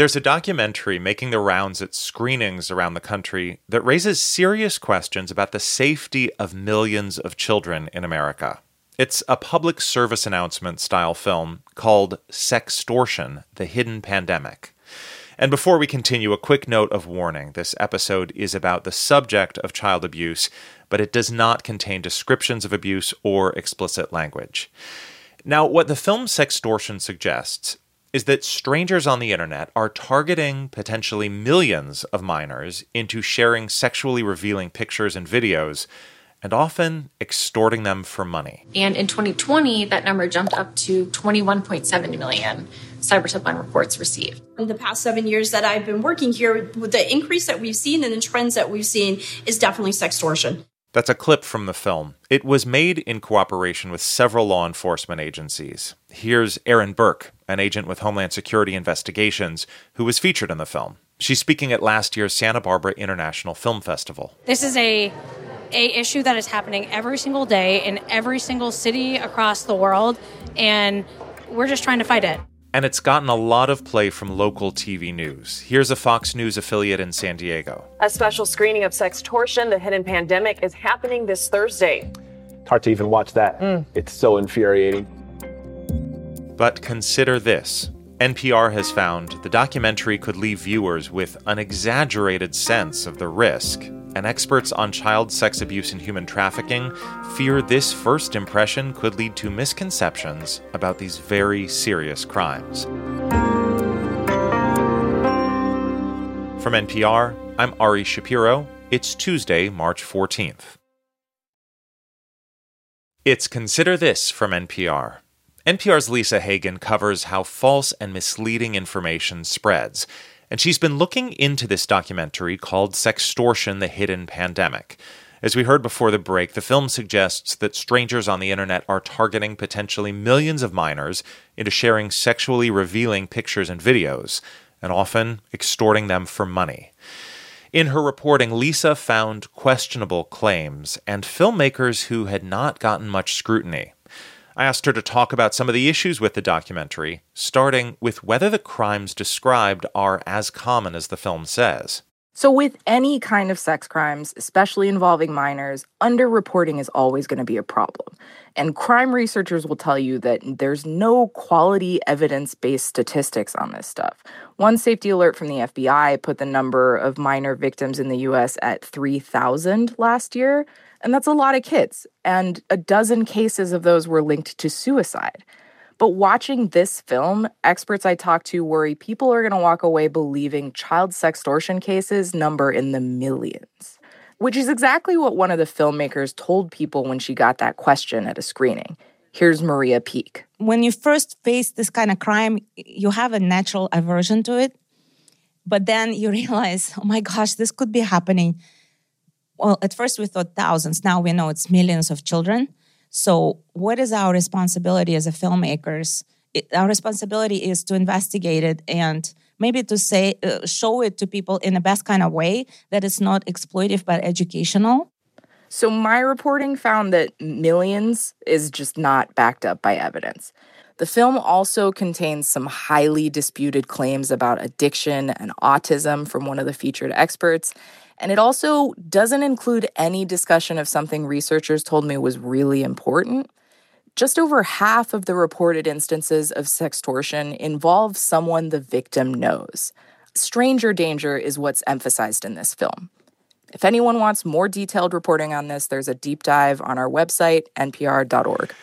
There's a documentary making the rounds at screenings around the country that raises serious questions about the safety of millions of children in America. It's a public service announcement style film called Sextortion The Hidden Pandemic. And before we continue, a quick note of warning. This episode is about the subject of child abuse, but it does not contain descriptions of abuse or explicit language. Now, what the film Sextortion suggests is that strangers on the internet are targeting potentially millions of minors into sharing sexually revealing pictures and videos and often extorting them for money. And in 2020, that number jumped up to 21.7 million cyber reports received. In the past seven years that I've been working here, the increase that we've seen and the trends that we've seen is definitely sextortion. That's a clip from the film. It was made in cooperation with several law enforcement agencies. Here's Erin Burke, an agent with Homeland Security Investigations, who was featured in the film. She's speaking at last year's Santa Barbara International Film Festival. This is a a issue that is happening every single day in every single city across the world and we're just trying to fight it and it's gotten a lot of play from local TV news. Here's a Fox News affiliate in San Diego. A special screening of "Sex Sextortion, The Hidden Pandemic, is happening this Thursday. It's hard to even watch that. Mm. It's so infuriating. But consider this. NPR has found the documentary could leave viewers with an exaggerated sense of the risk and experts on child sex abuse and human trafficking fear this first impression could lead to misconceptions about these very serious crimes. From NPR, I'm Ari Shapiro. It's Tuesday, March 14th. It's Consider This from NPR. NPR's Lisa Hagen covers how false and misleading information spreads and she's been looking into this documentary called Sextortion The Hidden Pandemic. As we heard before the break, the film suggests that strangers on the internet are targeting potentially millions of minors into sharing sexually revealing pictures and videos, and often extorting them for money. In her reporting, Lisa found questionable claims and filmmakers who had not gotten much scrutiny. I asked her to talk about some of the issues with the documentary, starting with whether the crimes described are as common as the film says. So, with any kind of sex crimes, especially involving minors, underreporting is always going to be a problem. And crime researchers will tell you that there's no quality evidence based statistics on this stuff. One safety alert from the FBI put the number of minor victims in the US at 3,000 last year. And that's a lot of kids. And a dozen cases of those were linked to suicide. But watching this film, experts I talked to worry people are going to walk away believing child sextortion cases number in the millions, which is exactly what one of the filmmakers told people when she got that question at a screening. Here's Maria Peak. When you first face this kind of crime, you have a natural aversion to it. But then you realize, oh my gosh, this could be happening well, at first we thought thousands. Now we know it's millions of children. So, what is our responsibility as a filmmakers? It, our responsibility is to investigate it and maybe to say, uh, show it to people in the best kind of way that it's not exploitive but educational. So, my reporting found that millions is just not backed up by evidence. The film also contains some highly disputed claims about addiction and autism from one of the featured experts, and it also doesn't include any discussion of something researchers told me was really important. Just over half of the reported instances of sextortion involve someone the victim knows. Stranger danger is what's emphasized in this film. If anyone wants more detailed reporting on this, there's a deep dive on our website, npr.org.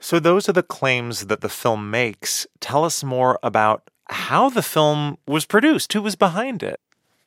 So, those are the claims that the film makes. Tell us more about how the film was produced, who was behind it.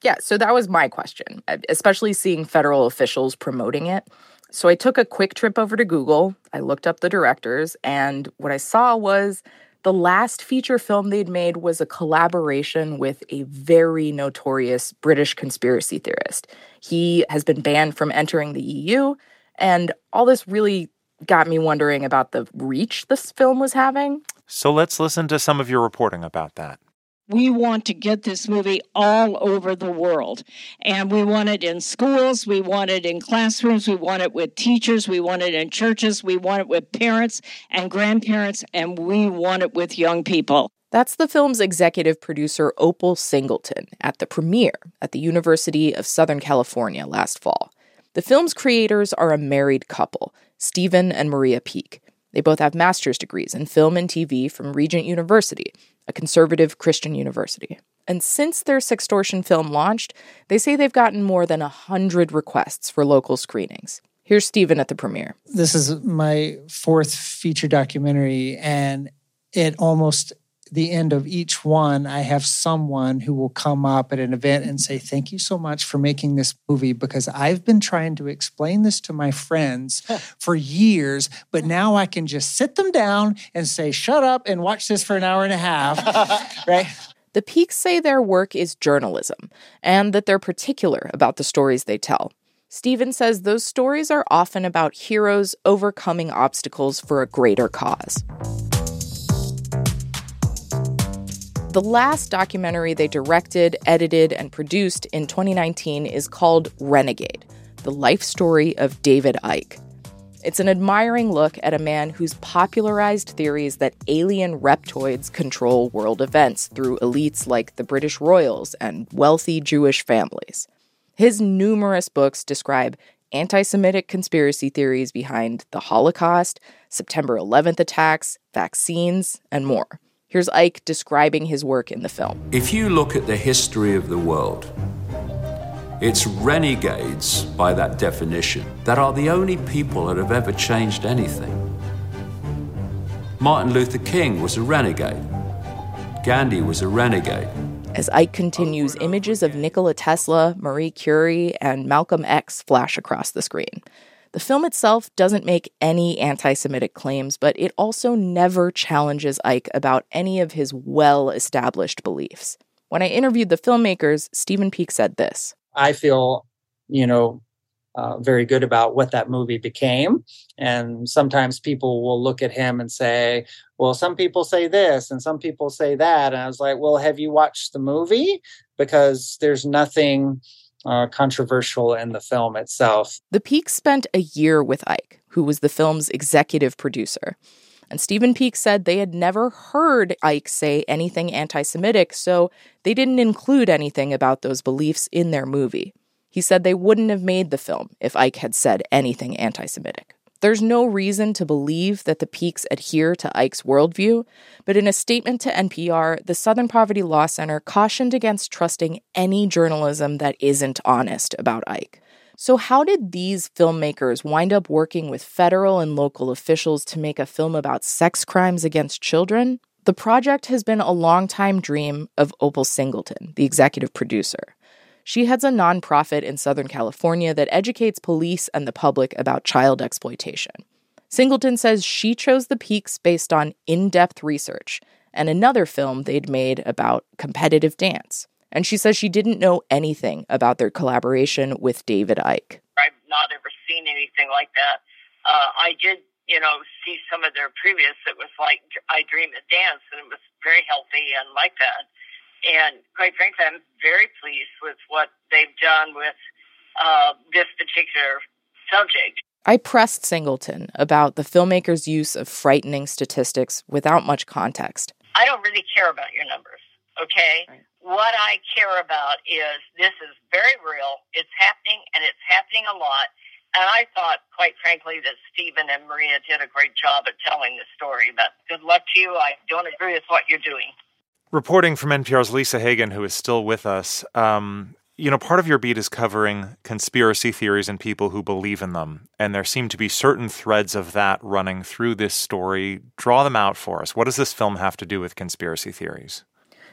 Yeah, so that was my question, uh, especially seeing federal officials promoting it. So I took a quick trip over to Google. I looked up the directors, and what I saw was the last feature film they'd made was a collaboration with a very notorious British conspiracy theorist. He has been banned from entering the EU, and all this really got me wondering about the reach this film was having. So let's listen to some of your reporting about that we want to get this movie all over the world. And we want it in schools, we want it in classrooms, we want it with teachers, we want it in churches, we want it with parents and grandparents, and we want it with young people. That's the film's executive producer, Opal Singleton, at the premiere at the University of Southern California last fall. The film's creators are a married couple, Stephen and Maria Peak. They both have master's degrees in film and TV from Regent University, a conservative Christian university. And since their sextortion film launched, they say they've gotten more than 100 requests for local screenings. Here's Stephen at the premiere. This is my fourth feature documentary, and it almost the end of each one, I have someone who will come up at an event and say, Thank you so much for making this movie because I've been trying to explain this to my friends for years, but now I can just sit them down and say, Shut up and watch this for an hour and a half. right? The Peaks say their work is journalism and that they're particular about the stories they tell. Stephen says those stories are often about heroes overcoming obstacles for a greater cause. The last documentary they directed, edited, and produced in 2019 is called Renegade The Life Story of David Icke. It's an admiring look at a man who's popularized theories that alien reptoids control world events through elites like the British royals and wealthy Jewish families. His numerous books describe anti Semitic conspiracy theories behind the Holocaust, September 11th attacks, vaccines, and more. Here's Icke describing his work in the film. If you look at the history of the world, it's renegades, by that definition, that are the only people that have ever changed anything. Martin Luther King was a renegade. Gandhi was a renegade. As Icke continues, images of Nikola Tesla, Marie Curie, and Malcolm X flash across the screen. The film itself doesn't make any anti Semitic claims, but it also never challenges Icke about any of his well established beliefs. When I interviewed the filmmakers, Stephen Peak said this I feel, you know, uh, very good about what that movie became. And sometimes people will look at him and say, well, some people say this and some people say that. And I was like, well, have you watched the movie? Because there's nothing uh, controversial in the film itself. The Peaks spent a year with Icke, who was the film's executive producer. And Stephen Peak said they had never heard Icke say anything anti Semitic, so they didn't include anything about those beliefs in their movie. He said they wouldn't have made the film if Icke had said anything anti Semitic. There's no reason to believe that the Peaks adhere to Icke's worldview, but in a statement to NPR, the Southern Poverty Law Center cautioned against trusting any journalism that isn't honest about Icke. So, how did these filmmakers wind up working with federal and local officials to make a film about sex crimes against children? The project has been a long-time dream of Opal Singleton, the executive producer. She heads a nonprofit in Southern California that educates police and the public about child exploitation. Singleton says she chose the peaks based on in depth research and another film they'd made about competitive dance. And she says she didn't know anything about their collaboration with David Icke. I've not ever seen anything like that. Uh, I did, you know, see some of their previous. It was like I Dream of Dance, and it was very healthy and like that. And quite frankly, I'm very pleased with what they've done with uh, this particular subject. I pressed Singleton about the filmmaker's use of frightening statistics without much context. I don't really care about your numbers, okay? Right. What I care about is this is very real, it's happening, and it's happening a lot. And I thought, quite frankly, that Stephen and Maria did a great job at telling the story. But good luck to you. I don't agree with what you're doing. Reporting from NPR's Lisa Hagen, who is still with us, um, you know, part of your beat is covering conspiracy theories and people who believe in them. And there seem to be certain threads of that running through this story. Draw them out for us. What does this film have to do with conspiracy theories?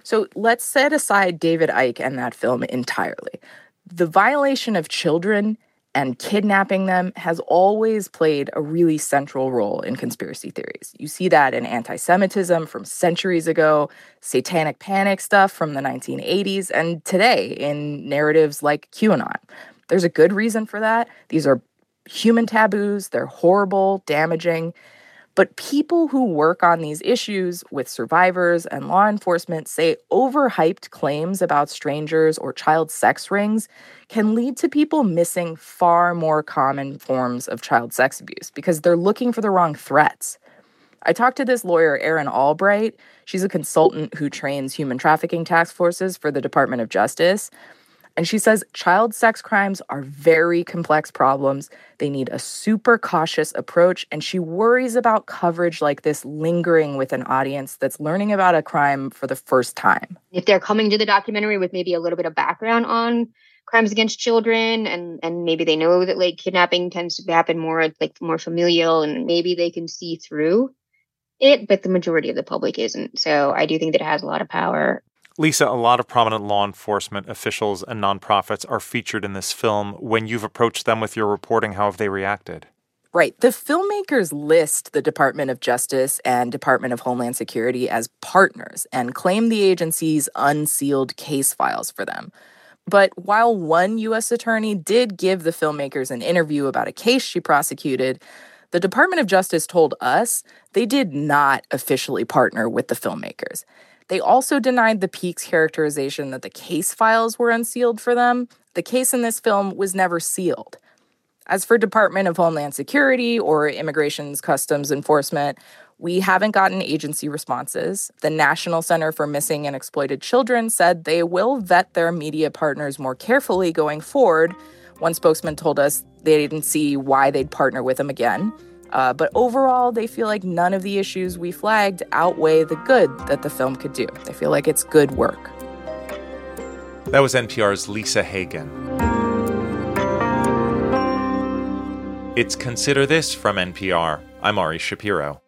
So let's set aside David Icke and that film entirely. The violation of children and kidnapping them has always played a really central role in conspiracy theories. You see that in anti Semitism from centuries ago, satanic panic stuff from the 1980s, and today in narratives like QAnon. There's a good reason for that. These are human taboos, they're horrible, damaging, but people who work on these issues with survivors and law enforcement say overhyped claims about strangers or child sex rings can lead to people missing far more common forms of child sex abuse because they're looking for the wrong threats. I talked to this lawyer, Erin Albright. She's a consultant who trains human trafficking task forces for the Department of Justice. And she says child sex crimes are very complex problems. They need a super cautious approach. And she worries about coverage like this lingering with an audience that's learning about a crime for the first time. If they're coming to the documentary with maybe a little bit of background on crimes against children and and maybe they know that like kidnapping tends to happen more like more familial and maybe they can see through it but the majority of the public isn't so i do think that it has a lot of power Lisa, a lot of prominent law enforcement officials and nonprofits are featured in this film. When you've approached them with your reporting, how have they reacted? Right. The filmmakers list the Department of Justice and Department of Homeland Security as partners and claim the agency's unsealed case files for them. But while one U.S. attorney did give the filmmakers an interview about a case she prosecuted, the Department of Justice told us they did not officially partner with the filmmakers. They also denied the Peaks characterization that the case files were unsealed for them. The case in this film was never sealed. As for Department of Homeland Security or Immigration's Customs Enforcement, we haven't gotten agency responses. The National Center for Missing and Exploited Children said they will vet their media partners more carefully going forward. One spokesman told us they didn't see why they'd partner with them again. Uh, but overall, they feel like none of the issues we flagged outweigh the good that the film could do. They feel like it's good work. That was NPR's Lisa Hagen. It's Consider This from NPR. I'm Ari Shapiro.